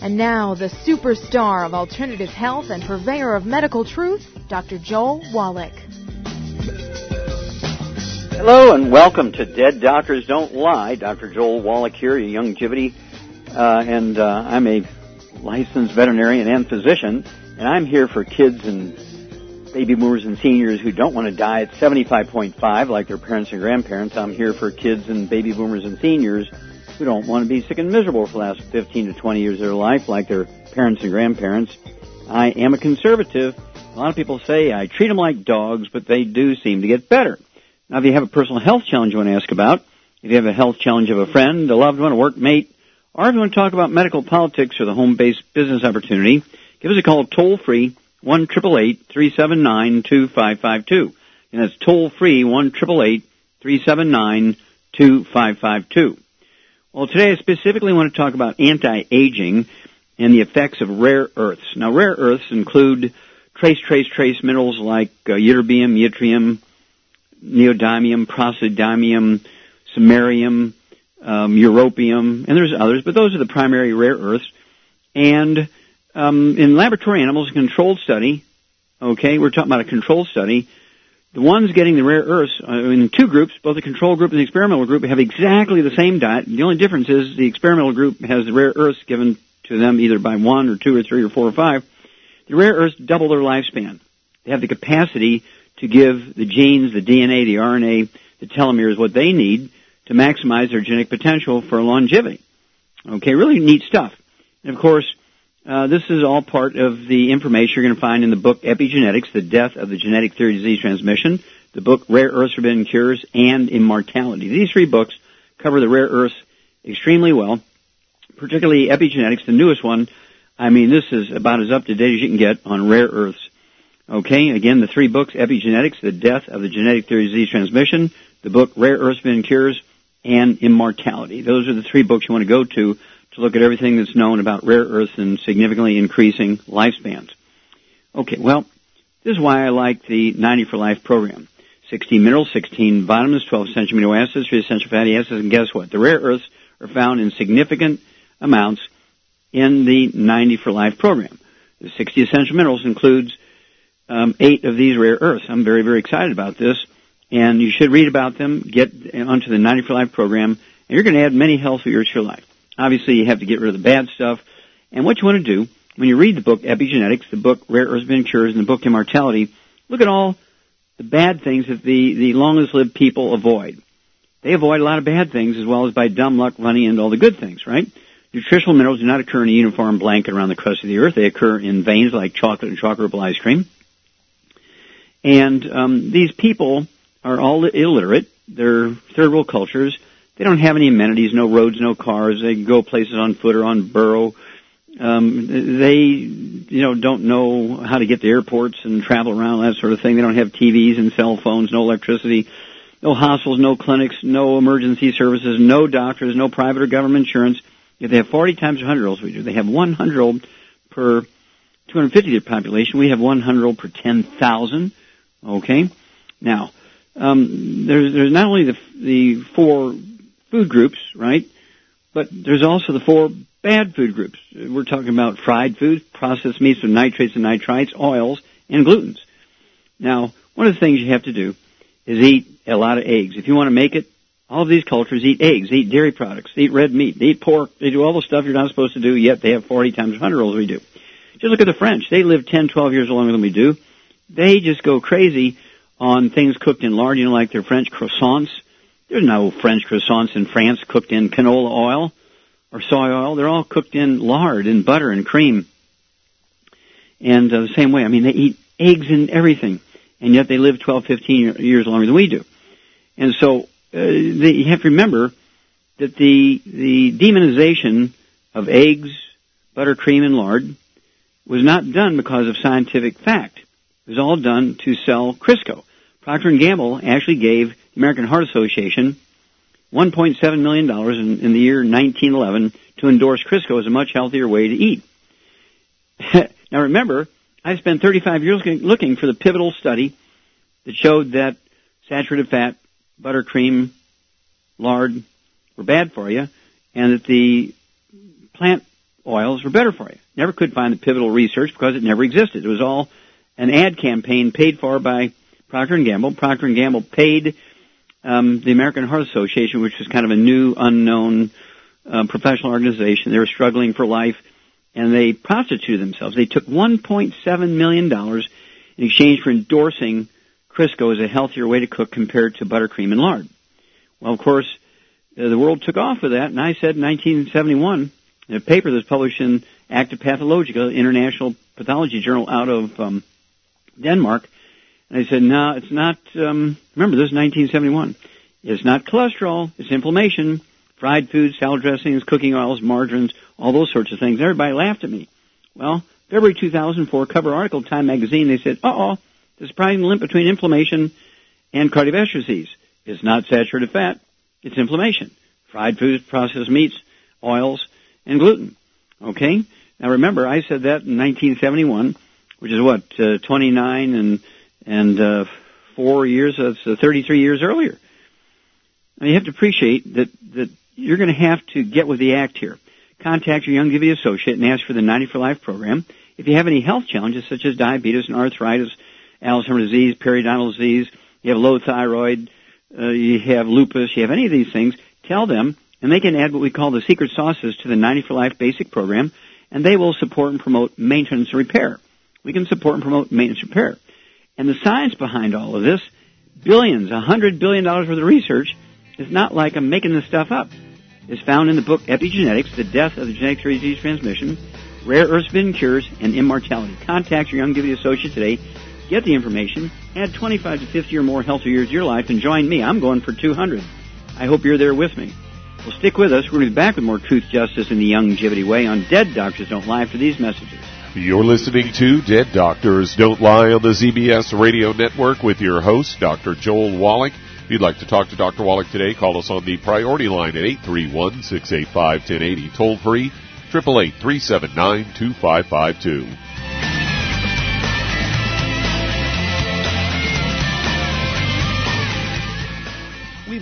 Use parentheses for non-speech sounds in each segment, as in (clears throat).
And now, the superstar of alternative health and purveyor of medical truth, Dr. Joel Wallach. Hello and welcome to Dead Doctors Don't Lie. Dr. Joel Wallach here, a Youngevity, uh, and uh, I'm a licensed veterinarian and physician, and I'm here for kids and baby boomers and seniors who don't want to die at 75.5 like their parents and grandparents. I'm here for kids and baby boomers and seniors who don't want to be sick and miserable for the last 15 to 20 years of their life like their parents and grandparents. I am a conservative. A lot of people say I treat them like dogs, but they do seem to get better. Now, if you have a personal health challenge you want to ask about, if you have a health challenge of a friend, a loved one, a workmate, or if you want to talk about medical politics or the home-based business opportunity, give us a call toll free, 1 379 2552 And that's toll free, 1 379 2552 well, today I specifically want to talk about anti-aging and the effects of rare earths. Now, rare earths include trace, trace, trace minerals like uh, ytterbium, yttrium, neodymium, praseodymium, samarium, um, europium, and there's others, but those are the primary rare earths. And um, in laboratory animals, a controlled study, okay, we're talking about a controlled study, the ones getting the rare earths uh, in two groups, both the control group and the experimental group, have exactly the same diet. The only difference is the experimental group has the rare earths given to them either by one or two or three or four or five. The rare earths double their lifespan. They have the capacity to give the genes, the DNA, the RNA, the telomeres what they need to maximize their genetic potential for longevity. Okay, really neat stuff. And of course, uh, this is all part of the information you're going to find in the book Epigenetics, The Death of the Genetic Theory of Disease Transmission, the book Rare Earths, Forbidden Cures, and Immortality. These three books cover the rare earths extremely well, particularly Epigenetics, the newest one. I mean, this is about as up to date as you can get on rare earths. Okay, again, the three books, Epigenetics, The Death of the Genetic Theory of Disease Transmission, the book Rare Earths, Forbidden Cures, and Immortality. Those are the three books you want to go to to look at everything that's known about rare earths and significantly increasing lifespans. Okay, well, this is why I like the 90 for Life program. 16 minerals, 16 vitamins, 12 essential amino acids, 3 essential fatty acids, and guess what? The rare earths are found in significant amounts in the 90 for Life program. The 60 essential minerals includes um, eight of these rare earths. I'm very, very excited about this, and you should read about them, get onto the 90 for Life program, and you're going to add many healthy years to your life. Obviously, you have to get rid of the bad stuff. And what you want to do when you read the book Epigenetics, the book Rare Earths Been Cures, and the book Immortality, look at all the bad things that the, the longest lived people avoid. They avoid a lot of bad things as well as by dumb luck running into all the good things, right? Nutritional minerals do not occur in a uniform blanket around the crust of the earth. They occur in veins like chocolate and chocolate ice cream. And um, these people are all illiterate. They're third world cultures. They don't have any amenities, no roads, no cars. They go places on foot or on burro. Um, they, you know, don't know how to get to airports and travel around, that sort of thing. They don't have TVs and cell phones, no electricity, no hospitals, no clinics, no emergency services, no doctors, no private or government insurance. If they have 40 times 100 olds we do, they have 100 old per 250 their population. We have 100 old per 10,000. Okay? Now, um, there's, there's not only the, the four food groups, right? But there's also the four bad food groups. We're talking about fried foods, processed meats with nitrates and nitrites, oils, and glutens. Now, one of the things you have to do is eat a lot of eggs. If you want to make it, all of these cultures eat eggs, eat dairy products, eat red meat, they eat pork, they do all the stuff you're not supposed to do, yet they have 40 times 100 olds we do. Just look at the French. They live 10, 12 years longer than we do. They just go crazy on things cooked in lard, you know, like their French croissants there's no French croissants in France cooked in canola oil or soy oil. They're all cooked in lard and butter and cream. And uh, the same way, I mean, they eat eggs and everything, and yet they live 12, 15 years longer than we do. And so uh, they, you have to remember that the the demonization of eggs butter, cream, and lard was not done because of scientific fact. It was all done to sell Crisco. Procter & Gamble actually gave American Heart Association $1.7 million in, in the year 1911 to endorse Crisco as a much healthier way to eat. (laughs) now remember, I spent 35 years looking for the pivotal study that showed that saturated fat, butter, cream, lard were bad for you, and that the plant oils were better for you. Never could find the pivotal research because it never existed. It was all an ad campaign paid for by Procter and Gamble. Procter and Gamble paid um, the American Heart Association, which was kind of a new, unknown uh, professional organization. They were struggling for life, and they prostituted themselves. They took 1.7 million dollars in exchange for endorsing Crisco as a healthier way to cook compared to buttercream and lard. Well, of course, uh, the world took off with that, and I said in 1971 in a paper that was published in Acta Pathologica, International Pathology Journal out of um, Denmark, and I said, no, it's not, um, remember, this is 1971. It's not cholesterol, it's inflammation, fried foods, salad dressings, cooking oils, margarines, all those sorts of things. Everybody laughed at me. Well, February 2004 cover article, Time Magazine, they said, uh-oh, the surprising link between inflammation and cardiovascular disease. It's not saturated fat, it's inflammation. Fried foods, processed meats, oils, and gluten. Okay? Now remember, I said that in 1971, which is what, uh, 29 and and uh, four years, that's uh, 33 years earlier. Now you have to appreciate that, that you're going to have to get with the act here. Contact your Young Youngevity associate and ask for the 90 for Life program. If you have any health challenges such as diabetes and arthritis, Alzheimer's disease, periodontal disease, you have low thyroid, uh, you have lupus, you have any of these things, tell them, and they can add what we call the secret sauces to the 90 for Life basic program, and they will support and promote maintenance and repair. We can support and promote maintenance and repair. And the science behind all of this, billions, a hundred billion dollars worth of research, is not like I'm making this stuff up. Is found in the book Epigenetics, The Death of the Genetic Disease Transmission, Rare Earth Spin Cures, and Immortality. Contact your Youngevity associate today. Get the information, add 25 to 50 or more healthy years to your life, and join me. I'm going for 200. I hope you're there with me. Well, stick with us. We're going to be back with more truth, justice, and the Youngevity way on Dead Doctors Don't Lie after these messages. You're listening to Dead Doctors Don't Lie on the ZBS Radio Network with your host, Dr. Joel Wallach. If you'd like to talk to Dr. Wallach today, call us on the priority line at 831-685-1080, toll free, 888-379-2552. We've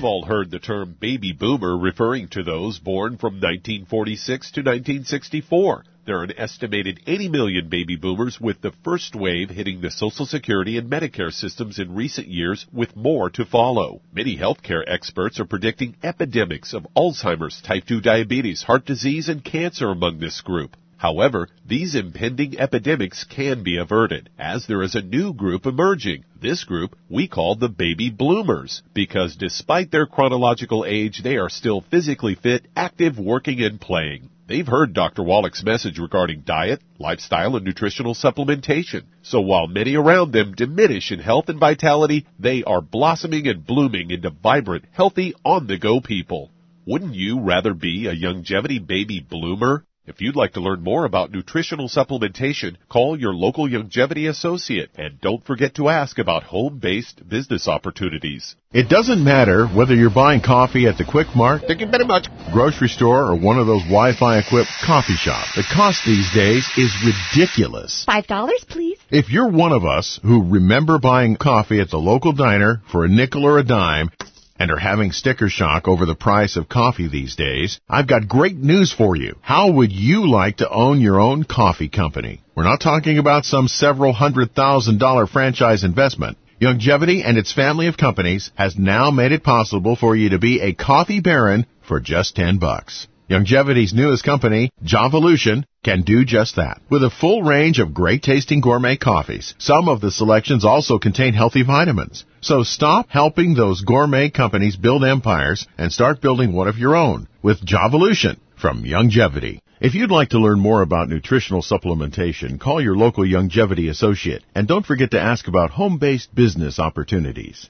all heard the term baby boomer referring to those born from 1946 to 1964. There are an estimated 80 million baby boomers with the first wave hitting the Social Security and Medicare systems in recent years with more to follow. Many healthcare experts are predicting epidemics of Alzheimer's, type 2 diabetes, heart disease, and cancer among this group. However, these impending epidemics can be averted, as there is a new group emerging. This group we call the baby bloomers, because despite their chronological age, they are still physically fit, active, working, and playing. They've heard Dr. Wallach's message regarding diet, lifestyle, and nutritional supplementation. So while many around them diminish in health and vitality, they are blossoming and blooming into vibrant, healthy, on-the-go people. Wouldn't you rather be a Youngevity baby bloomer? If you'd like to learn more about nutritional supplementation, call your local Youngevity associate and don't forget to ask about home-based business opportunities. It doesn't matter whether you're buying coffee at the Quick Mart, Thank you very much. grocery store, or one of those Wi-Fi equipped coffee shops. The cost these days is ridiculous. Five dollars, please. If you're one of us who remember buying coffee at the local diner for a nickel or a dime, and are having sticker shock over the price of coffee these days, I've got great news for you. How would you like to own your own coffee company? We're not talking about some several hundred thousand dollar franchise investment. Youngevity and its family of companies has now made it possible for you to be a coffee baron for just 10 bucks. Youngevity's newest company, Javolution, can do just that. With a full range of great tasting gourmet coffees, some of the selections also contain healthy vitamins. So stop helping those gourmet companies build empires and start building one of your own with Javolution from Youngevity. If you'd like to learn more about nutritional supplementation, call your local Youngevity associate and don't forget to ask about home-based business opportunities.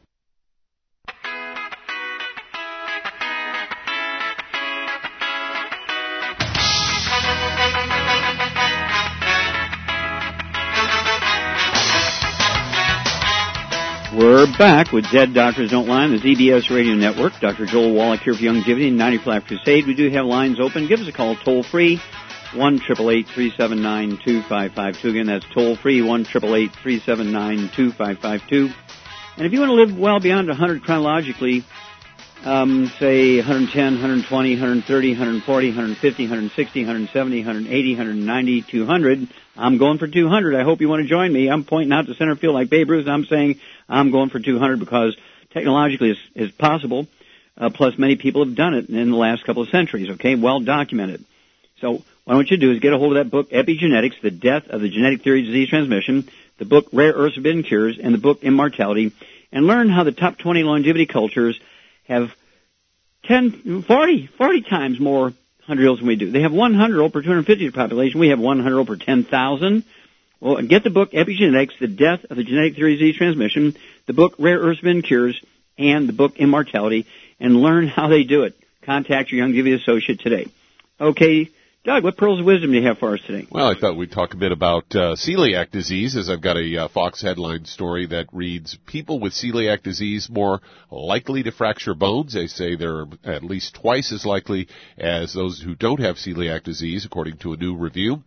We're back with Dead Doctors Don't Lie on the ZBS Radio Network. Dr. Joel Wallach here for Youngevity and 90 Life Crusade. We do have lines open. Give us a call toll free, 1 379 2552. Again, that's toll free, 1 379 2552. And if you want to live well beyond 100 chronologically, um, say 110, 120, 130, 140, 150, 160, 170, 180, 190, 200. I'm going for 200. I hope you want to join me. I'm pointing out to center field like Babe Ruth. I'm saying I'm going for 200 because technologically it's, possible. Uh, plus, many people have done it in the last couple of centuries. Okay, well documented. So, what I want you to do is get a hold of that book, Epigenetics: The Death of the Genetic Theory of Disease Transmission, the book Rare Earths Forbidden Cures, and the book Immortality, and learn how the top 20 longevity cultures have 10, 40, 40 times more 100 year olds than we do. They have 100 old per 250 population. We have 100 old per 10,000. Well, get the book Epigenetics, The Death of the Genetic Theory of Disease Transmission, the book Rare Earths Forbidden Cures, and the book Immortality, and learn how they do it. Contact your Young Youngevity associate today. Okay, Doug, what pearls of wisdom do you have for us today? Well, I thought we'd talk a bit about uh, celiac disease, as I've got a uh, Fox headline story that reads: People with celiac disease more likely to fracture bones. They say they're at least twice as likely as those who don't have celiac disease, according to a new review.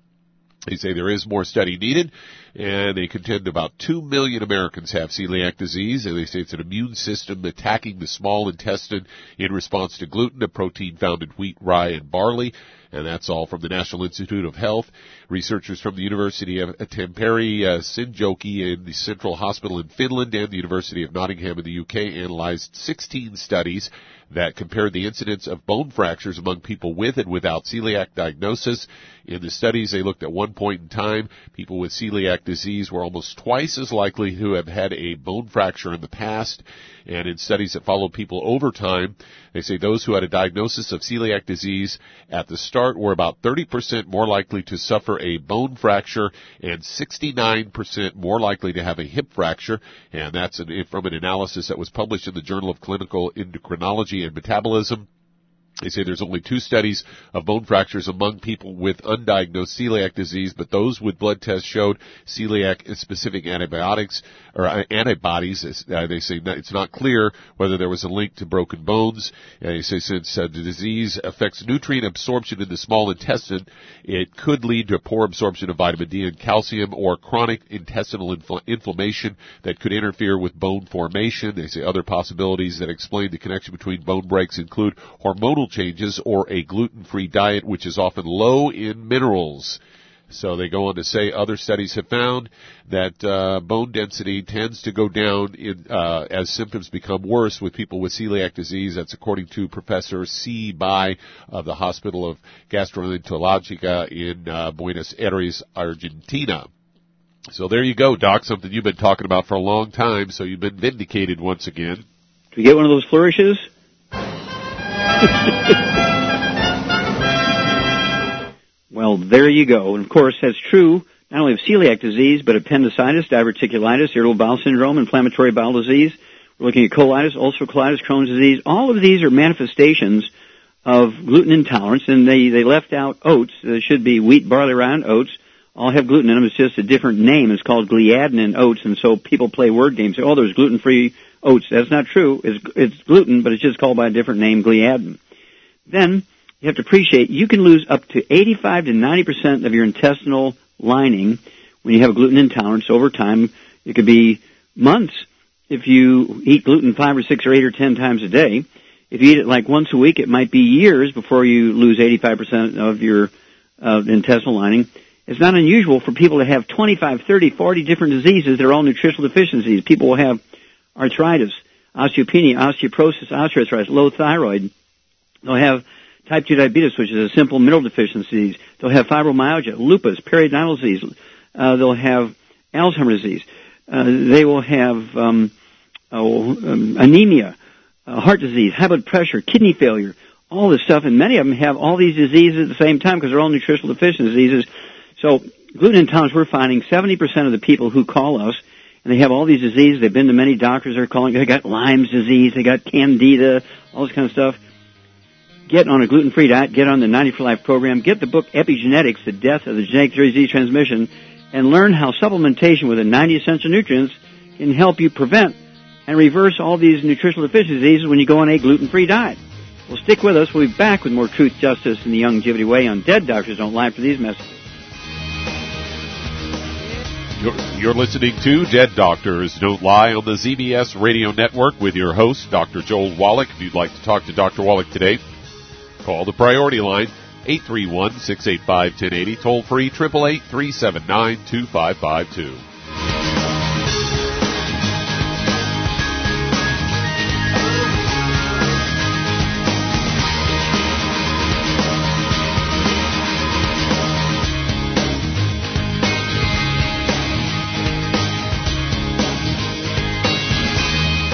They say there is more study needed, and they contend about 2 million Americans have celiac disease, and they say it's an immune system attacking the small intestine in response to gluten, a protein found in wheat, rye, and barley. And that's all from the National Institute of Health. Researchers from the University of Tampere, uh, Seinäjoki and the Central Hospital in Finland and the University of Nottingham in the UK analyzed 16 studies that compared the incidence of bone fractures among people with and without celiac diagnosis. In the studies, they looked at one point in time, people with celiac disease were almost twice as likely to have had a bone fracture in the past. And in studies that followed people over time, they say those who had a diagnosis of celiac disease at the start were about 30% more likely to suffer a bone fracture and 69% more likely to have a hip fracture. And that's an, from an analysis that was published in the Journal of Clinical Endocrinology and Metabolism. They say there's only two studies of bone fractures among people with undiagnosed celiac disease, but those with blood tests showed celiac specific antibiotics or uh, antibodies. Uh, they say it's not clear whether there was a link to broken bones. They say since uh, the disease affects nutrient absorption in the small intestine, it could lead to poor absorption of vitamin D and calcium or chronic intestinal infl- inflammation that could interfere with bone formation. They say other possibilities that explain the connection between bone breaks include hormonal changes or a gluten-free diet which is often low in minerals. So they go on to say other studies have found that uh, bone density tends to go down in, uh, as symptoms become worse with people with celiac disease. That's according to Professor C. Bai of the Hospital of Gastroenterologica in uh, Buenos Aires, Argentina. So there you go, Doc. Something you've been talking about for a long time. So you've been vindicated once again. Do you get one of those flourishes? (laughs) well, there you go. And of course, that's true not only of celiac disease, but appendicitis, diverticulitis, irritable bowel syndrome, inflammatory bowel disease. We're looking at colitis, ulcerative colitis, Crohn's disease. All of these are manifestations of gluten intolerance, and they, they left out oats. There should be wheat, barley, rye, oats. All have gluten in them. It's just a different name. It's called gliadin in oats, and so people play word games. Oh, there's gluten-free oats. That's not true. It's, it's gluten, but it's just called by a different name, gliadin. Then you have to appreciate you can lose up to 85 to 90 percent of your intestinal lining when you have a gluten intolerance over time. It could be months if you eat gluten five or six or eight or ten times a day. If you eat it like once a week, it might be years before you lose 85% of your uh, intestinal lining. It's not unusual for people to have 25, 30, 40 different diseases. They're all nutritional deficiencies. People will have arthritis, osteopenia, osteoporosis, osteoarthritis, low thyroid. They'll have type 2 diabetes, which is a simple mineral deficiency. They'll have fibromyalgia, lupus, periodontal disease. Uh, they'll have Alzheimer's disease. Uh, they will have um, oh, um, anemia, uh, heart disease, high blood pressure, kidney failure, all this stuff. And many of them have all these diseases at the same time because they're all nutritional deficiency diseases. So gluten intolerance, we're finding 70% of the people who call us and they have all these diseases. They've been to many doctors. They're calling. They got Lyme's disease. They got Candida. All this kind of stuff. Get on a gluten-free diet. Get on the 90 for Life program. Get the book Epigenetics: The Death of the Genetic Disease Transmission, and learn how supplementation with the 90 essential nutrients can help you prevent and reverse all these nutritional deficiencies when you go on a gluten-free diet. Well, stick with us. We'll be back with more truth, justice, and the Youngevity way on Dead Doctors Don't Lie for these messages. You're, you're, listening to Dead Doctors Don't Lie on the ZBS Radio Network with your host, Dr. Joel Wallach. If you'd like to talk to Dr. Wallach today, call the priority line, 831-685-1080, toll free, 888-379-2552.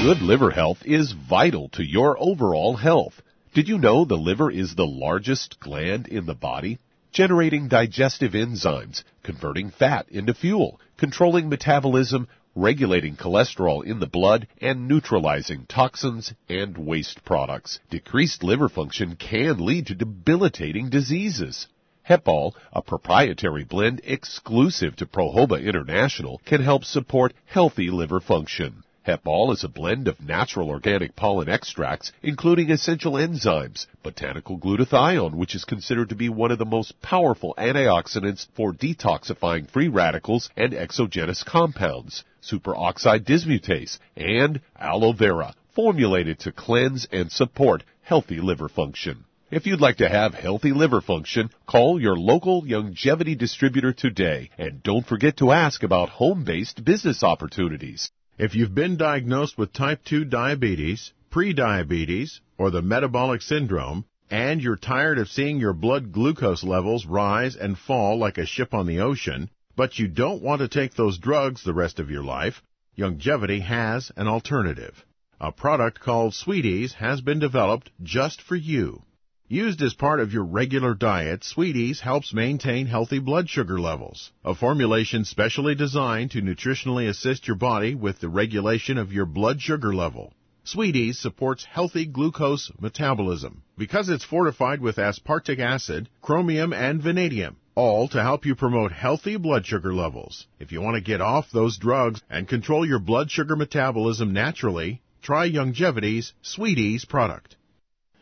Good liver health is vital to your overall health. Did you know the liver is the largest gland in the body? Generating digestive enzymes, converting fat into fuel, controlling metabolism, regulating cholesterol in the blood, and neutralizing toxins and waste products. Decreased liver function can lead to debilitating diseases. Hepal, a proprietary blend exclusive to Prohoba International, can help support healthy liver function. Hepal is a blend of natural organic pollen extracts, including essential enzymes, botanical glutathione, which is considered to be one of the most powerful antioxidants for detoxifying free radicals and exogenous compounds, superoxide dismutase, and aloe vera, formulated to cleanse and support healthy liver function. If you'd like to have healthy liver function, call your local Youngevity distributor today and don't forget to ask about home-based business opportunities. If you've been diagnosed with type 2 diabetes, prediabetes, or the metabolic syndrome, and you're tired of seeing your blood glucose levels rise and fall like a ship on the ocean, but you don't want to take those drugs the rest of your life, Youngevity has an alternative. A product called Sweet Eze has been developed just for you. Used as part of your regular diet, Sweet Eze helps maintain healthy blood sugar levels. A formulation specially designed to nutritionally assist your body with the regulation of your blood sugar level. Sweet Eze supports healthy glucose metabolism because it's fortified with aspartic acid, chromium, and vanadium, all to help you promote healthy blood sugar levels. If you want to get off those drugs and control your blood sugar metabolism naturally, try Youngevity's Sweeties product.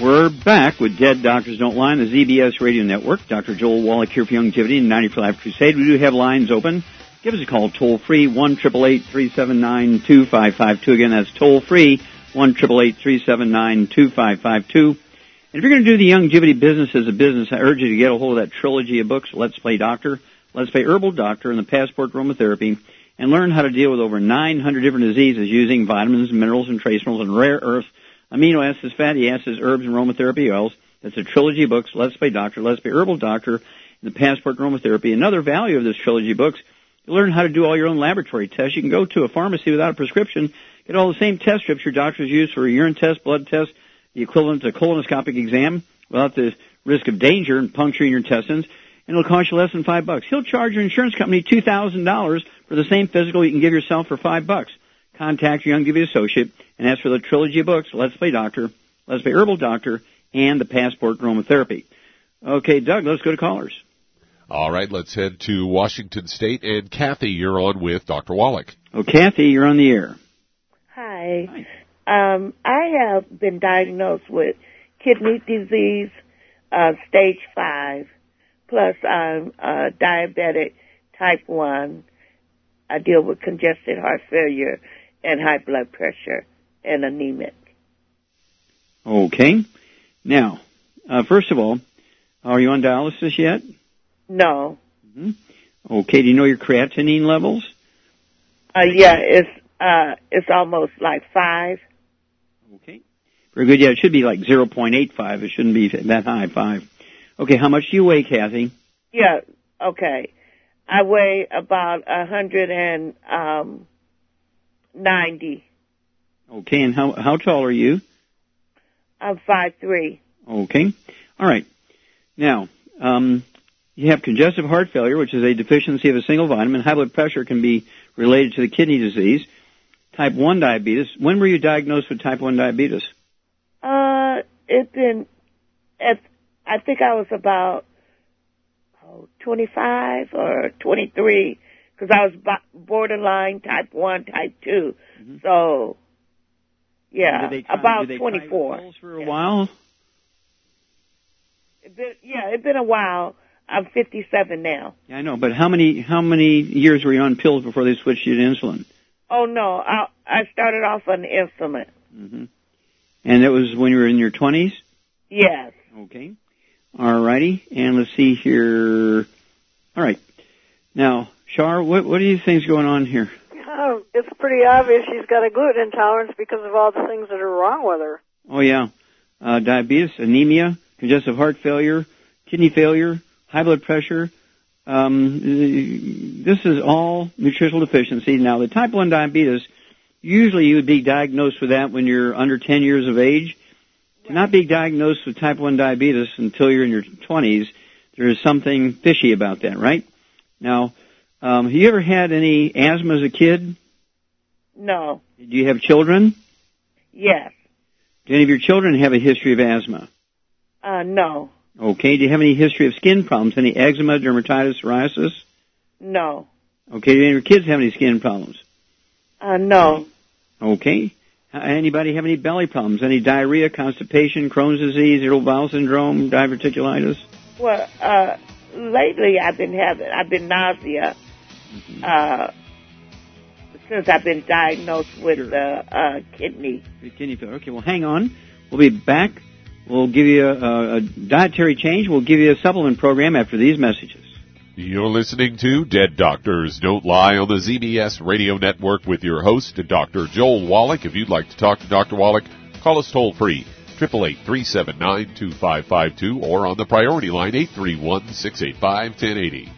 We're back with Dead Doctors Don't Lie on the ZBS Radio Network. Dr. Joel Wallach here for Youngevity and 90 for Life Crusade. We do have lines open. Give us a call toll free, 1 379 2552 Again, that's toll free, 1 379 2552 And if you're going to do the Youngevity business as a business, I urge you to get a hold of that trilogy of books, Let's Play Doctor, Let's Play Herbal Doctor, and the Passport Aromatherapy, and learn how to deal with over 900 different diseases using vitamins, minerals, and trace minerals and rare earths amino acids, fatty acids, herbs, and aromatherapy oils. That's a trilogy of books, Let's Play Doctor, Let's Play Herbal Doctor, and the Passport Aromatherapy. Another value of this trilogy of books, you learn how to do all your own laboratory tests. You can go to a pharmacy without a prescription, get all the same test strips your doctors use for a urine test, blood test, the equivalent to a colonoscopic exam, without the risk of danger and puncturing your intestines, and it'll cost you less than five bucks. He'll charge your insurance company two thousand dollars for the same physical you can give yourself for five bucks. Contact your Young Youngevity associate and ask for the trilogy of books, Let's Play Doctor, Let's Play Herbal Doctor, and the Passport Aromatherapy. Okay, Doug, let's go to callers. All right, let's head to Washington State. And Kathy, you're on with Dr. Wallach. Oh, Kathy, you're on the air. Hi. Hi. Um, I have been diagnosed with kidney disease, uh, stage five, plus I'm uh, diabetic type one. I deal with congested heart failure and high blood pressure and anemic. Okay. Now, uh, first of all, are you on dialysis yet? No. Mm-hmm. Okay. Do you know your creatinine levels? Uh, yeah, it's uh, it's almost like five. Okay. Very good. Yeah, it should be like zero point eight five. It shouldn't be that high. Five. Okay. How much do you weigh, Kathy? Yeah. Okay. I weigh about a hundred and um, ninety. Okay. And how how tall are you? I'm five three. Okay. All right. Now, um, you have congestive heart failure, which is a deficiency of a single vitamin. High blood pressure can be related to the kidney disease. Type 1 diabetes. When were you diagnosed with type 1 diabetes? Uh, it's been, at, I think I was about oh, 25 or 23 because I was borderline type 1, type 2. Mm-hmm. So, yeah, try, about 24. for a yeah. while? It been, yeah, it's been a while. I'm 57 now. Yeah, I know, but how many how many years were you on pills before they switched you to insulin? Oh no, I I started off on insulin. Mm-hmm. And that was when you were in your 20s. Yes. Okay. All righty, and let's see here. All right. Now, Shar, what what do you think's going on here? Oh, it's pretty obvious she's got a gluten intolerance because of all the things that are wrong with her. Oh yeah, uh, diabetes, anemia, congestive heart failure, kidney failure, high blood pressure. Um, this is all nutritional deficiency. Now, the type 1 diabetes, usually you would be diagnosed with that when you're under 10 years of age. To not be diagnosed with type 1 diabetes until you're in your 20s, there is something fishy about that, right? Now, um, have you ever had any asthma as a kid? No. Do you have children? Yes. Do any of your children have a history of asthma? Uh, no. Okay. Do you have any history of skin problems? Any eczema, dermatitis, psoriasis? No. Okay. Do any of your kids have any skin problems? Uh, no. Okay. Uh, anybody have any belly problems? Any diarrhea, constipation, Crohn's disease, irritable bowel syndrome, diverticulitis? Well, uh, lately I've been having, I've been nausea, mm-hmm. uh, since I've been diagnosed with sure. uh, kidney. Kidney failure. Okay, well, hang on. We'll be back We'll give you a, a dietary change. We'll give you a supplement program after these messages. You're listening to Dead Doctors Don't Lie on the ZBS Radio Network with your host, Dr. Joel Wallach. If you'd like to talk to Dr. Wallach, call us toll free, 888-379-2552 or on the priority line, 831-685-1080. You've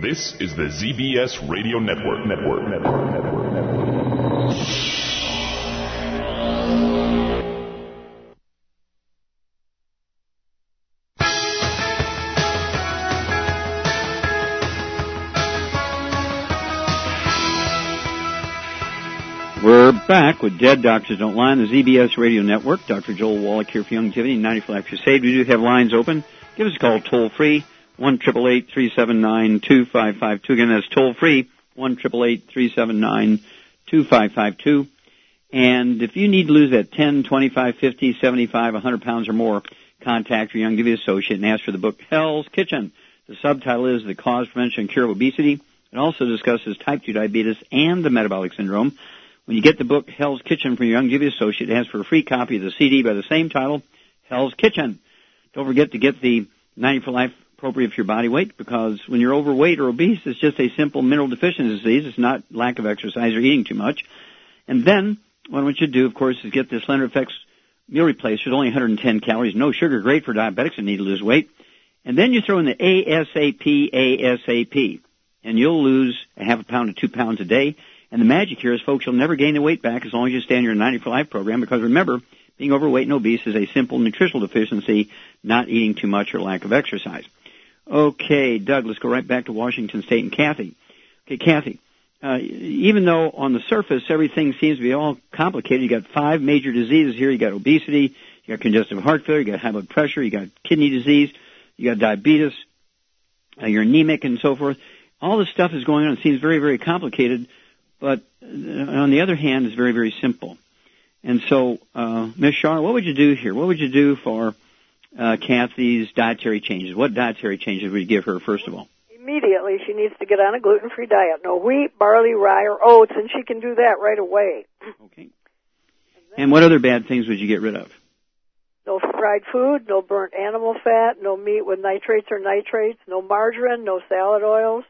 This is the ZBS Radio Network. Network. Network. Network. Network. We're back with Dead Doctors Don't Lie on the ZBS Radio Network. Dr. Joel Wallach here for 90 for Life Crusade. We do have lines open. Give us a call toll free one triple eight three seven nine two five five two. Again, that's toll free one triple eight three seven nine two five five two. And if you need to lose that 10, 25, 50, 75, 100 pounds or more, contact your Young Youngevity associate and ask for the book Hell's Kitchen. The subtitle is The Cause, Prevention, and Cure of Obesity. It also discusses type 2 diabetes and the metabolic syndrome. When you get the book Hell's Kitchen from your Young Youngevity associate, ask for a free copy of the CD by the same title, Hell's Kitchen. Don't forget to get the 90 for Life appropriate for your body weight because when you're overweight or obese, it's just a simple mineral deficiency disease. It's not lack of exercise or eating too much. And then what I want you to do, of course, is get the Slender Effects meal replacer. It's only 110 calories, no sugar, great for diabetics that need to lose weight. And then you throw in the ASAP, ASAP, and you'll lose a half a pound to two pounds a day. And the magic here is, folks, you'll never gain the weight back as long as you stay on your 90 for Life program because remember, being overweight and obese is a simple nutritional deficiency, not eating too much or lack of exercise. Okay, Doug, let's go right back to Washington State and Kathy. Okay, Kathy, uh, even though on the surface everything seems to be all complicated, you got five major diseases here. You got obesity, you got congestive heart failure, you got high blood pressure, you got kidney disease, you got diabetes, uh, you're anemic and so forth. All this stuff is going on. It seems very, very complicated, but uh, on the other hand, it's very, very simple. And so, uh, Ms. Shaw, what would you do here? What would you do for uh, Kathy's dietary changes? What dietary changes would you give her, first of all? Immediately, she needs to get on a gluten-free diet. No wheat, barley, rye, or oats, and she can do that right away. Okay. And what other bad things would you get rid of? No fried food, no burnt animal fat, no meat with nitrates or nitrates, no margarine, no salad oils.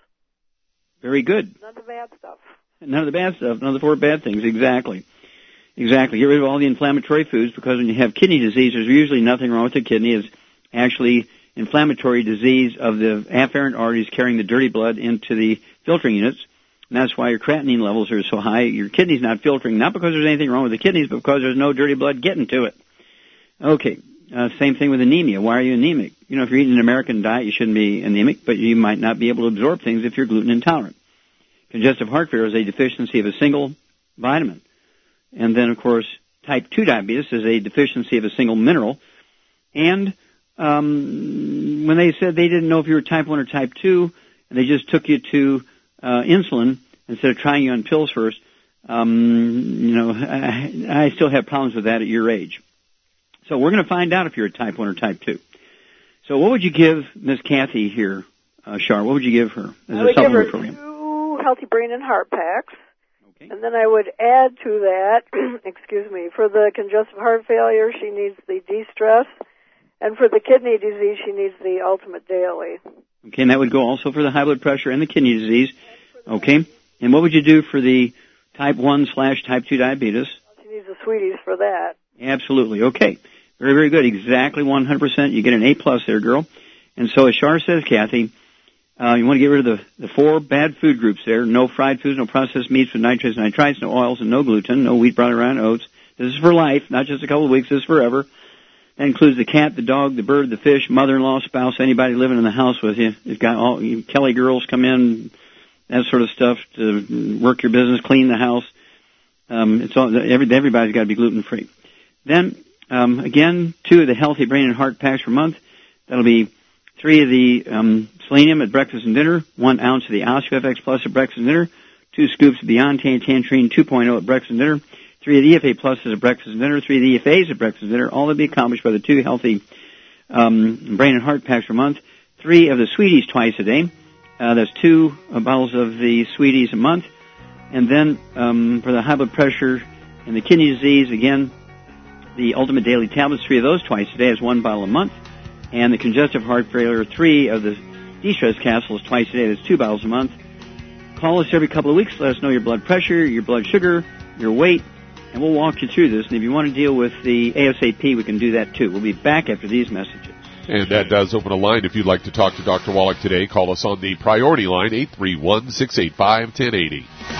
Very good. None of the bad stuff. None of the bad stuff. None of the four bad things. Exactly. Exactly. Get rid of all the inflammatory foods because when you have kidney disease, there's usually nothing wrong with the kidney. It's actually inflammatory disease of the afferent arteries carrying the dirty blood into the filtering units. And that's why your creatinine levels are so high. Your kidney's not filtering, not because there's anything wrong with the kidneys, but because there's no dirty blood getting to it. Okay. Uh, same thing with anemia. Why are you anemic? You know, if you're eating an American diet, you shouldn't be anemic, but you might not be able to absorb things if you're gluten intolerant. Congestive heart failure is a deficiency of a single vitamin. And then, of course, type 2 diabetes is a deficiency of a single mineral. And um, when they said they didn't know if you were type 1 or type 2, and they just took you to uh, insulin instead of trying you on pills first, um, you know, I, (laughs) I still have problems with that at your age. So we're going to find out if you're a type 1 or type 2. So what would you give Miss Kathy here, uh, Shar? What would you give her as I a would give her program? two healthy brain and heart packs. Okay. And then I would add to that, (clears throat) excuse me, for the congestive heart failure, she needs the de-stress. And for the kidney disease, she needs the ultimate daily. Okay, and that would go also for the high blood pressure and the kidney disease. Okay. And what would you do for the type 1 slash type 2 diabetes? She needs the sweeties for that. Absolutely. Okay. Very, very good. Exactly 100%. You get an A plus there, girl. And so as Shar says, Kathy, uh, you want to get rid of the, the four bad food groups there. No fried foods, no processed meats with nitrates and nitrites, no oils and no gluten, no wheat, brown, and oats. This is for life, not just a couple of weeks. This is forever. That includes the cat, the dog, the bird, the fish, mother-in-law, spouse, anybody living in the house with you. You've got all you Kelly girls come in, that sort of stuff to work your business, clean the house. Um, it's all every, everybody's got to be gluten free. Then um, again, two of the healthy brain and heart packs per month. That'll be three of the um, selenium at breakfast and dinner, one ounce of the OsteoFX Plus at breakfast and dinner, two scoops of Beyond Tangy Tangerine 2.0 at breakfast and dinner, three of the EFA Pluses at breakfast and dinner, three of the EFAs at breakfast and dinner, all to be accomplished by the two healthy um, brain and heart packs per month, three of the Sweeties twice a day. Uh, that's two uh, bottles of the Sweeties a month. And then um, for the high blood pressure and the kidney disease, again, the Ultimate Daily Tablets, three of those twice a day is one bottle a month. And the congestive heart failure three of the de-stress capsules twice a day. That's two bottles a month. Call us every couple of weeks. Let us know your blood pressure, your blood sugar, your weight, and we'll walk you through this. And if you want to deal with the ASAP, we can do that too. We'll be back after these messages. And that does open a line. If you'd like to talk to Dr. Wallach today, call us on the priority line, 831 685 1080.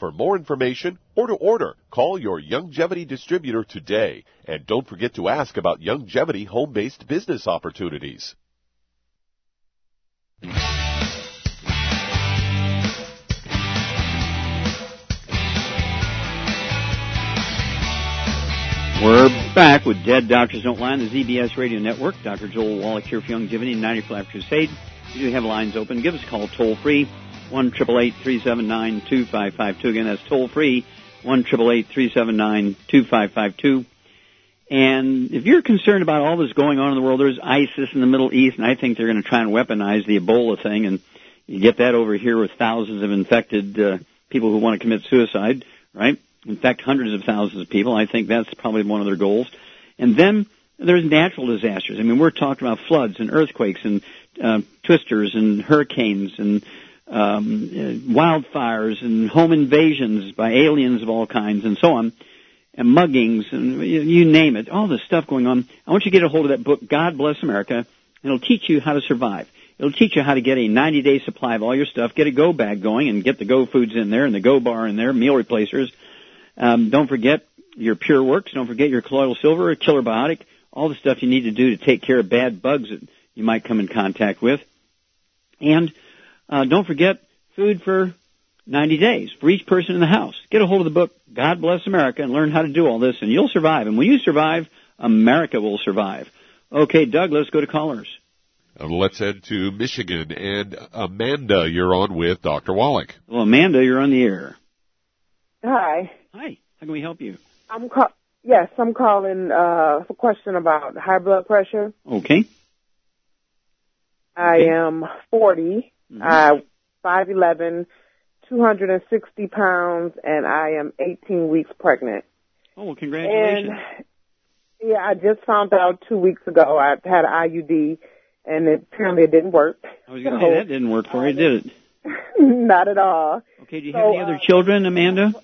For more information or to order, call your Youngevity distributor today. And don't forget to ask about Youngevity home-based business opportunities. We're back with Dead Doctors Don't Lie on the ZBS Radio Network. Dr. Joel Wallach here for Youngevity 94 Life Crusade. We do have lines open. Give us a call toll free, 1 379 2552. Again, that's toll free, 1 379 2552. And if you're concerned about all this going on in the world, there's ISIS in the Middle East, and I think they're going to try and weaponize the Ebola thing, and you get that over here with thousands of infected uh, people who want to commit suicide, right? In fact, hundreds of thousands of people. I think that's probably one of their goals. And then there's natural disasters. I mean, we're talking about floods and earthquakes and uh, twisters and hurricanes and um, uh, wildfires and home invasions by aliens of all kinds and so on, and muggings and you, you name it. All this stuff going on. I want you to get a hold of that book, God Bless America. It'll teach you how to survive. It'll teach you how to get a 90 day supply of all your stuff, get a go bag going and get the go foods in there and the go bar in there, meal replacers. Um, don't forget your Pure Works. Don't forget your colloidal silver, a killer biotic, all the stuff you need to do to take care of bad bugs that you might come in contact with. And uh, don't forget food for 90 days for each person in the house. Get a hold of the book, God Bless America, and learn how to do all this, and you'll survive. And when you survive, America will survive. Okay, Doug, let's go to callers. Uh, let's head to Michigan. And Amanda, you're on with Dr. Wallach. Well, Amanda, you're on the air. Hi. Hi. How can we help you? I'm call- yes, I'm calling uh, for a question about high blood pressure. Okay. I am 40, Mhm. uh, 5'11", 260 pounds, and I am 18 weeks pregnant. Oh, well, congratulations. And yeah, I just found out two weeks ago I had an IUD, and it, apparently it didn't work. I was going to say that didn't work for you, did it? (laughs) Not at all. Okay. Do you So, have any other uh, children, Amanda?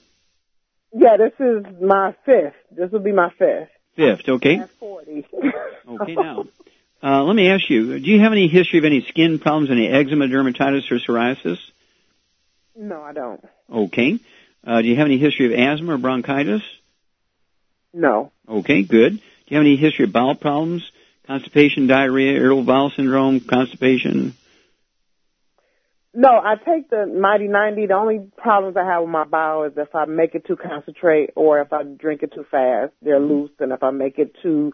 Yeah, this is my fifth. This will be my fifth. Fifth. Okay. At 40. Okay. Now, (laughs) uh, let me ask you: Do you have any history of any skin problems, any eczema, dermatitis, or psoriasis? no, I don't. Okay. Uh, do you have any history of asthma or bronchitis? No. Okay, good. Do you have any history of bowel problems, constipation, diarrhea, irritable bowel syndrome, constipation? No, I take the Mighty 90. The only problems I have with my bowel is if I make it too concentrate or if I drink it too fast. They're loose, and if I make it too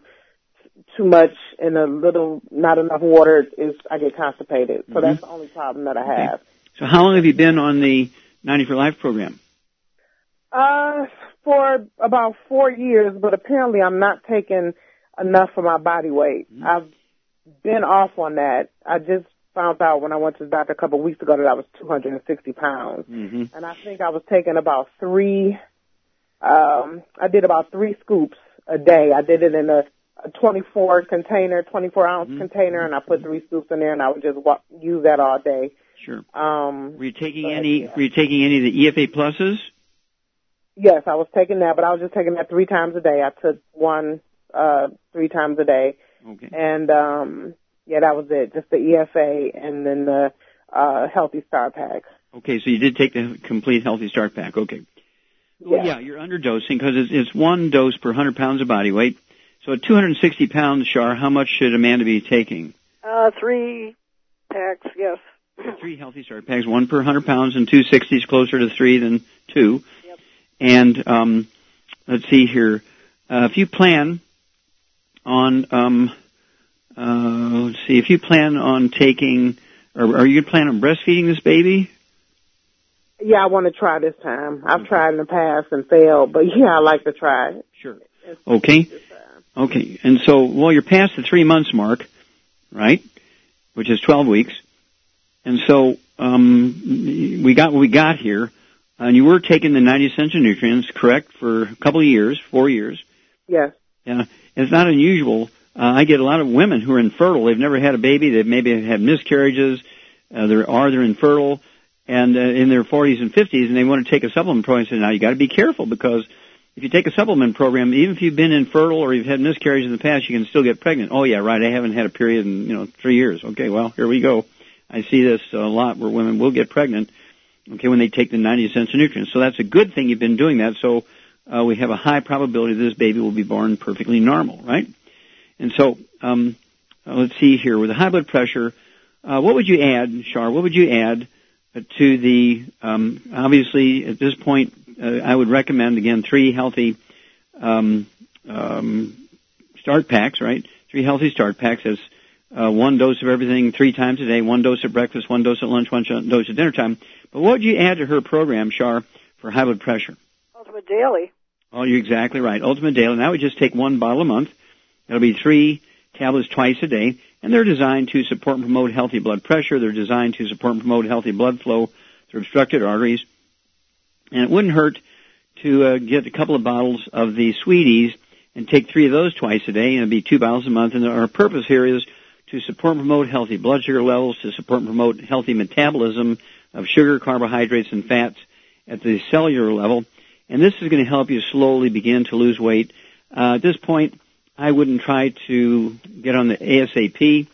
too much and a little, not enough water, is I get constipated. So Mhm. that's the only problem that I have. So, how long have you been on the 90 for Life program? Uh, for about four years, but apparently I'm not taking enough for my body weight. I've been off on that. I just found out when I went to the doctor a couple of weeks ago that I was 260 pounds. Mm-hmm. and I think I was taking about three. Um, I did about three scoops a day. I did it in a, a 24 container, 24 ounce Mm-hmm. container, and I put three scoops in there, and I would just wa- use that all day. Sure. Um, Were you taking any? yeah. Were you taking any of the EFA pluses? yes, I was taking that, but I was just taking that three times a day. I took one uh, three times a day, Okay. and um, yeah, that was it. Just the EFA and then the uh, Healthy Start Pack. Okay, so you did take the complete Healthy Start Pack. Okay. Well, yeah, you're underdosing because it's, it's one dose per 100 pounds of body weight. So at 260 pounds, Shar, how much should Amanda be taking? Uh, three packs, yes. Three Healthy Start Packs, one per 100 pounds, and 260 is closer to three than two. Yep. And um, let's see here. Uh, if you plan on, um, uh, let's see, if you plan on taking, or are you going to plan on breastfeeding this baby? Yeah, I want to try this time. I've tried in the past and failed, but (laughs) yeah, I like to try. Sure. Okay. Okay. And so, well, you're past the three months mark, right? Which is 12 weeks. And so, um, we got what we got here. And you were taking the 90 essential nutrients, correct, for a couple of years, four years. Yes. Yeah. It's not unusual. Uh, I get a lot of women who are infertile. They've never had a baby. They've maybe had miscarriages. Uh, they're, they're infertile and uh, in their 40s and 50s, and they want to take a supplement. I said, now you got to be careful because if you take a supplement program, even if you've been infertile or you've had miscarriages in the past, you can still get pregnant. Oh yeah, right. I haven't had a period in you know three years. Okay, well here we go. I see this a lot where women will get pregnant. Okay, when they take the 90 essential nutrients. So that's a good thing you've been doing that. So uh, we have a high probability that this baby will be born perfectly normal, right? And so um, uh, let's see here with the high blood pressure. Uh, what would you add, Shar? What would you add to the? Um, obviously, at this point, uh, I would recommend again three healthy um, um, start packs, right? Three healthy start packs as uh, one dose of everything three times a day, one dose at breakfast, one dose at lunch, one dose at dinner time. But what would you add to her program, Char, for high blood pressure? Ultimate Daily. Oh, you're exactly right. Ultimate Daily. And I would just take one bottle a month. That'll be three tablets twice a day. And they're designed to support and promote healthy blood pressure. They're designed to support and promote healthy blood flow through obstructed arteries. And it wouldn't hurt to uh, get a couple of bottles of the sweeties and take three of those twice a day. And it'd be two bottles a month. And our purpose here is to support and promote healthy blood sugar levels, to support and promote healthy metabolism of sugar, carbohydrates, and fats at the cellular level. And this is going to help you slowly begin to lose weight. Uh, at this point, I wouldn't try to get on the ASAP.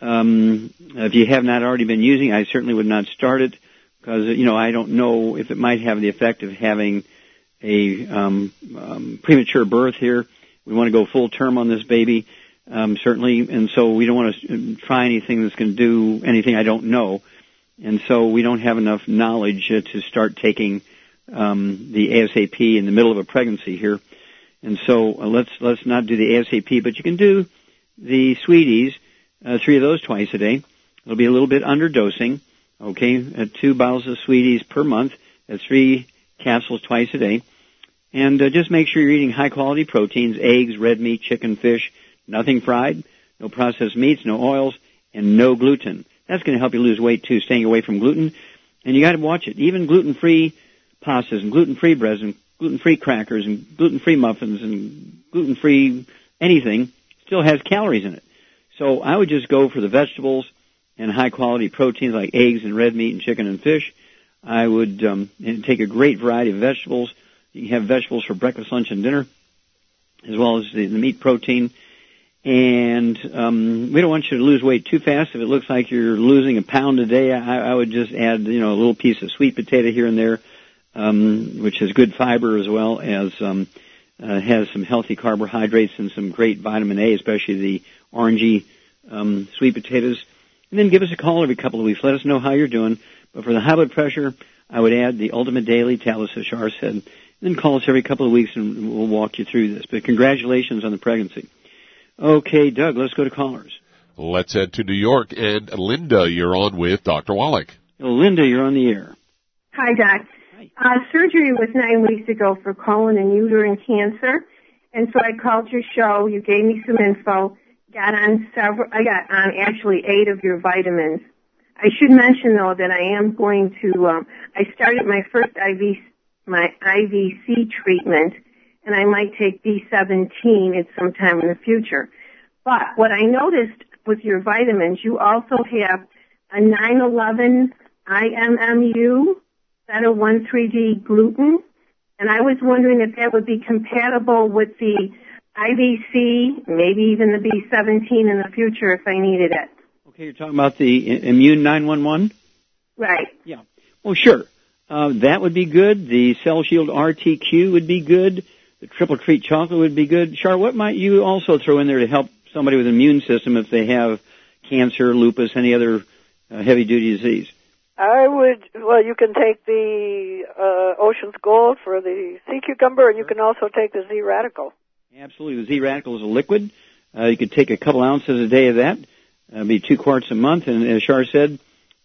Um, if you have not already been using, I certainly would not start it because you know I don't know if it might have the effect of having a um, um, premature birth here. We want to go full term on this baby, um, certainly, and so we don't want to try anything that's going to do anything I don't know, and so we don't have enough knowledge uh, to start taking um, the ASAP in the middle of a pregnancy here, and so uh, let's let's not do the ASAP, but you can do the sweeties, uh, three of those twice a day. It'll be a little bit underdosing, okay, at two bottles of sweeties per month, at three capsules twice a day. And uh, just make sure you're eating high quality proteins, eggs, red meat, chicken, fish, nothing fried, no processed meats, no oils, and no gluten. That's going to help you lose weight too, staying away from gluten. And you got to watch it. Even gluten-free pastas and gluten-free breads and gluten-free crackers and gluten-free muffins and gluten-free anything still has calories in it. So I would just go for the vegetables and high quality proteins like eggs and red meat and chicken and fish. I would um, take a great variety of vegetables you can have vegetables for breakfast, lunch, and dinner, as well as the, the meat protein. And um, we don't want you to lose weight too fast. If it looks like you're losing a pound a day, I, I would just add, you know, a little piece of sweet potato here and there, um, which has good fiber as well as um, uh, has some healthy carbohydrates and some great vitamin A, especially the orangey um, sweet potatoes. And then give us a call every couple of weeks. Let us know how you're doing. But for the high blood pressure, I would add the Ultimate Daily, Talis Ashar said, then call us every couple of weeks and we'll walk you through this. But congratulations on the pregnancy. Okay, Doug, let's go to callers. Let's head to New York. And Linda, you're on with Dr. Wallach. Linda, you're on the air. Hi, Doc. Hi. Uh, surgery was nine weeks ago for colon and uterine cancer. And so I called your show. You gave me some info. Got on several, I got on actually eight of your vitamins. I should mention though that I am going to, um, I started my first IV my IVC treatment, and I might take B17 at some time in the future. But what I noticed with your vitamins, you also have a 911 IMMU, Beta 1,3-D glucan, and I was wondering if that would be compatible with the IVC, maybe even the B17 in the future if I needed it. Okay, you're talking about the Immune 911? Right. Yeah. Well, sure. Uh, that would be good. The Cell Shield RTQ would be good. The Triple Treat Chocolate would be good. Char, what might you also throw in there to help somebody with an immune system if they have cancer, lupus, any other uh, heavy duty disease? I would, well, you can take the uh, Ocean's Gold for the sea cucumber, and you can also take the Z Radical. Absolutely. The Z Radical is a liquid. Uh, you could take a couple ounces a day of that. Uh, be two quarts a month. And as Char said,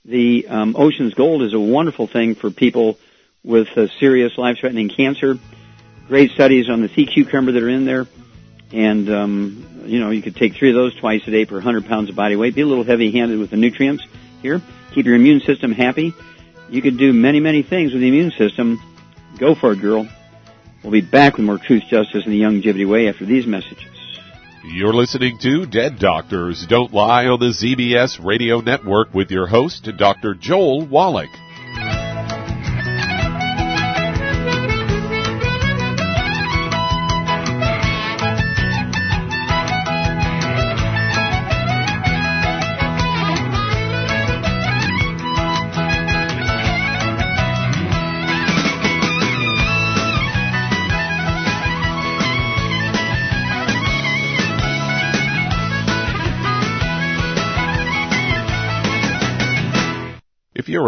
the um, Ocean's Gold is a wonderful thing for people with uh, serious life-threatening cancer. Great studies on the sea cucumber that are in there, and um, you know you could take three of those twice a day per 100 pounds of body weight. Be a little heavy-handed with the nutrients here. Keep your immune system happy. You could do many, many things with the immune system. Go for it, girl. We'll be back with more truth, justice, and the Youngevity way after these messages. You're listening to Dead Doctors Don't Lie on the ZBS Radio Network with your host, Dr. Joel Wallach.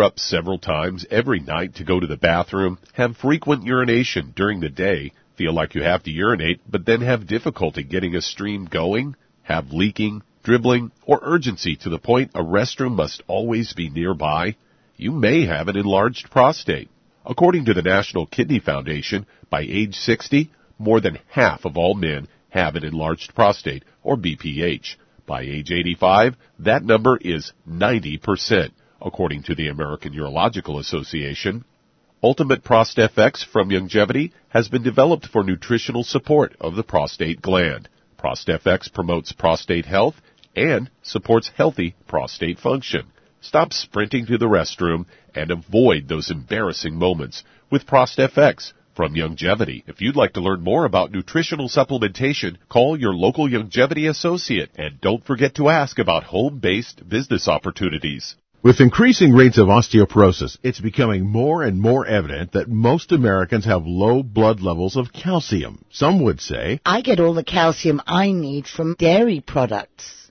Up several times every night to go to the bathroom, have frequent urination during the day, feel like you have to urinate, but then have difficulty getting a stream going, have leaking, dribbling, or urgency to the point a restroom must always be nearby, you may have an enlarged prostate. According to the National Kidney Foundation, by age 60, more than half of all men have an enlarged prostate, or BPH. By age 85, that number is 90% according to the American Urological Association. Ultimate ProstFX from Youngevity has been developed for nutritional support of the prostate gland. ProstFX promotes prostate health and supports healthy prostate function. Stop sprinting to the restroom and avoid those embarrassing moments with ProstFX from Youngevity. If you'd like to learn more about nutritional supplementation, call your local Youngevity associate and don't forget to ask about home-based business opportunities. With increasing rates of osteoporosis, it's becoming more and more evident that most Americans have low blood levels of calcium. Some would say, I get all the calcium I need from dairy products.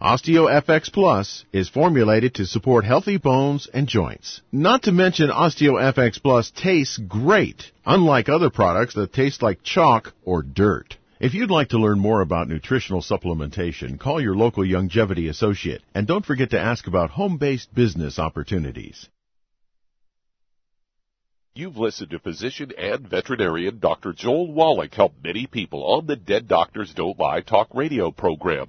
OsteoFX Plus is formulated to support healthy bones and joints. Not to mention OsteoFX Plus tastes great, unlike other products that taste like chalk or dirt. If you'd like to learn more about nutritional supplementation, call your local Youngevity associate and don't forget to ask about home-based business opportunities. You've listened to physician and veterinarian Dr. Joel Wallach help many people on the Dead Doctors Don't Lie talk radio program.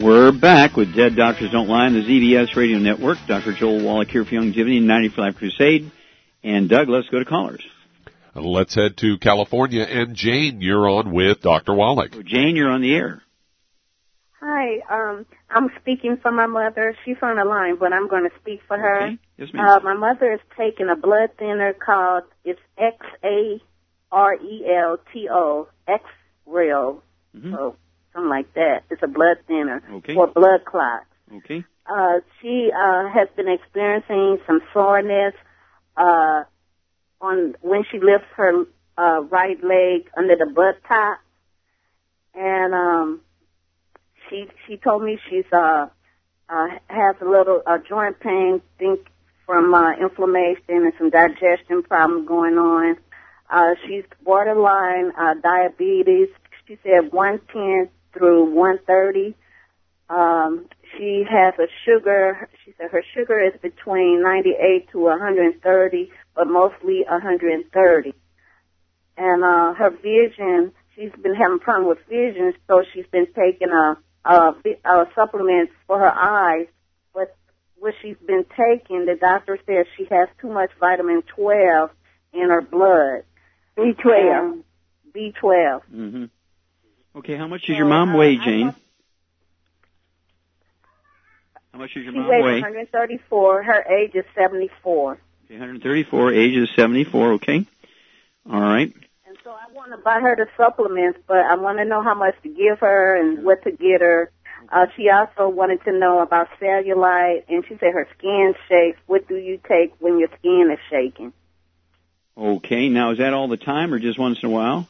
We're back with Dead Doctors Don't Lie on the ZBS Radio Network. Dr. Joel Wallach here for Youngevity 95 Crusade. And Doug, let's go to callers. Let's head to California. And Jane, you're on with Dr. Wallach. Jane, you're on the air. Hi, um, I'm speaking for my mother. She's on the line, but I'm going to speak for her. Okay. Yes, ma'am. Uh, my mother is taking a blood thinner called it's X A R E L T O X Rail, Mhm. so something like that. It's a blood thinner Okay. for blood clots. Okay. Uh, she uh, has been experiencing some soreness uh, on when she lifts her uh, right leg under the butt top, and um, she she told me she's uh, uh, has a little uh, joint pain, think from uh, inflammation and some digestion problems going on. Uh, she's borderline uh, diabetes. She said 110 through 130. Um, she has a sugar. She said her sugar is between 98 to 130, but mostly 130. And uh, her vision. She's been having problem with vision, so she's been taking a, a, a supplements for her eyes. But what she's been taking, the doctor says she has too much vitamin 12 in her blood. B12. B12. Mm-hmm. Okay, how much does your mom weigh, Jane? How much does your She mom weighs weigh? 134. Her age is 74. Okay, 134, age is 74, okay. All right. And so I want to buy her the supplements, but I want to know how much to give her and what to get her. Uh, she also wanted to know about cellulite, and she said her skin shakes. What do you take when your skin is shaking? Okay, now is that all the time or just once in a while?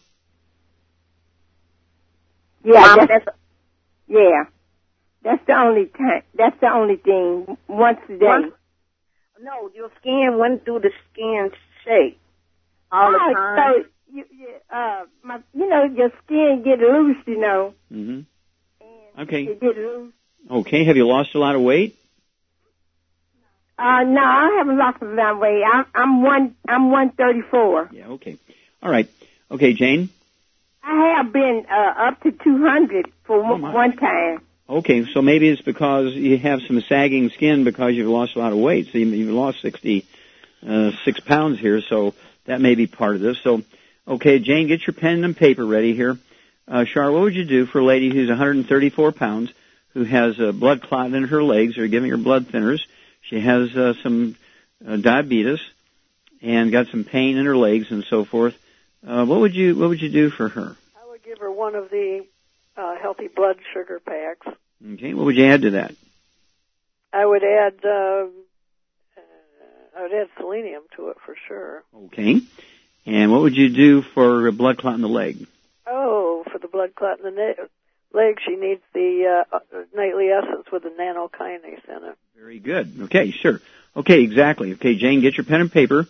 Yeah, that's, yeah. That's the only time. That's the only thing. Once a day. Once- No, your skin. When do the skin shake? All the Oh, time. So you, you, uh, my, you know, your skin get loose. You know, Mm-hmm. Okay. it get loose. Okay, have you lost a lot of weight? Uh, no, I haven't lost a lot of weight. I'm, I'm one. I'm one thirty four. Yeah, okay. All right. Okay, Jane. I have been uh, up to two hundred for one, my. one time. Okay, so maybe it's because you have some sagging skin because you've lost a lot of weight. So you- you've lost 60, uh, six pounds here, so that may be part of this. So, okay, Jane, get your pen and paper ready here. uh, Char, what would you do for a lady who's 134 pounds, who has a blood clot in her legs, or giving her blood thinners? She has uh, some uh, diabetes and got some pain in her legs and so forth. Uh, what would you What would you do for her? I would give her one of the uh, healthy blood sugar packs. Okay, what would you add to that? I would add uh, I would add selenium to it for sure. Okay, and what would you do for a blood clot in the leg? Oh, for the blood clot in the na- leg, she needs the uh, nightly essence with the nattokinase in it. Very good. Okay, sure. Okay, exactly. Okay, Jane, get your pen and paper.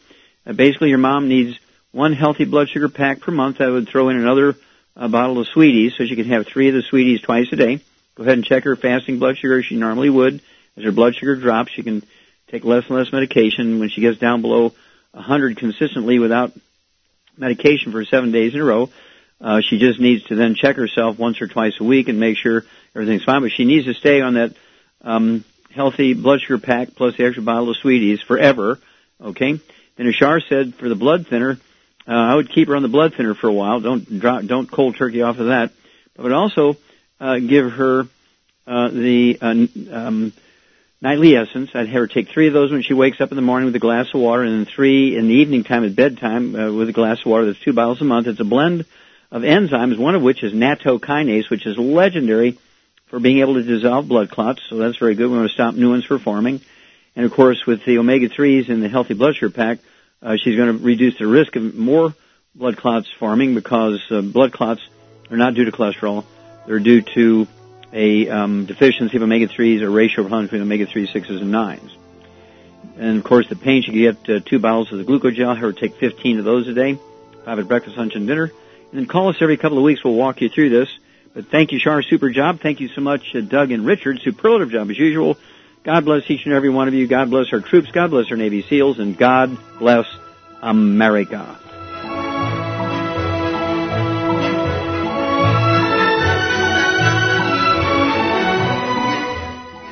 Uh, basically, your mom needs one healthy blood sugar pack per month. I would throw in another uh, bottle of sweeties so she can have three of the sweeties twice a day. Go ahead and check her fasting blood sugar as she normally would. As her blood sugar drops, she can take less and less medication. When she gets down below 100 consistently without medication for seven days in a row, uh, she just needs to then check herself once or twice a week and make sure everything's fine. But she needs to stay on that um, healthy blood sugar pack plus the extra bottle of sweeties forever. Okay. Then as Shar said for the blood thinner, uh, I would keep her on the blood thinner for a while. Don't drop, don't cold turkey off of that. But also uh, give her uh, the uh, um, nightly essence. I'd have her take three of those when she wakes up in the morning with a glass of water, and then three in the evening time at bedtime uh, with a glass of water. That's two bottles a month. It's a blend of enzymes, one of which is nattokinase, which is legendary for being able to dissolve blood clots. So that's very good. We want to stop new ones from forming. And of course, with the omega-3s in the healthy blood sugar pack, uh, she's going to reduce the risk of more blood clots forming because uh, blood clots are not due to cholesterol. They're due to a um, deficiency of omega-3s or ratio of between omega-3s, 6s, and 9s. And of course, the pain, she can get uh, two bottles of the glucogel. Her take 15 of those a day, five at breakfast, lunch, and dinner. And then call us every couple of weeks. We'll walk you through this. But thank you, Shar. Super job. Thank you so much, uh, Doug and Richard. Superlative job as usual. God bless each and every one of you. God bless our troops. God bless our Navy SEALs. And God bless America.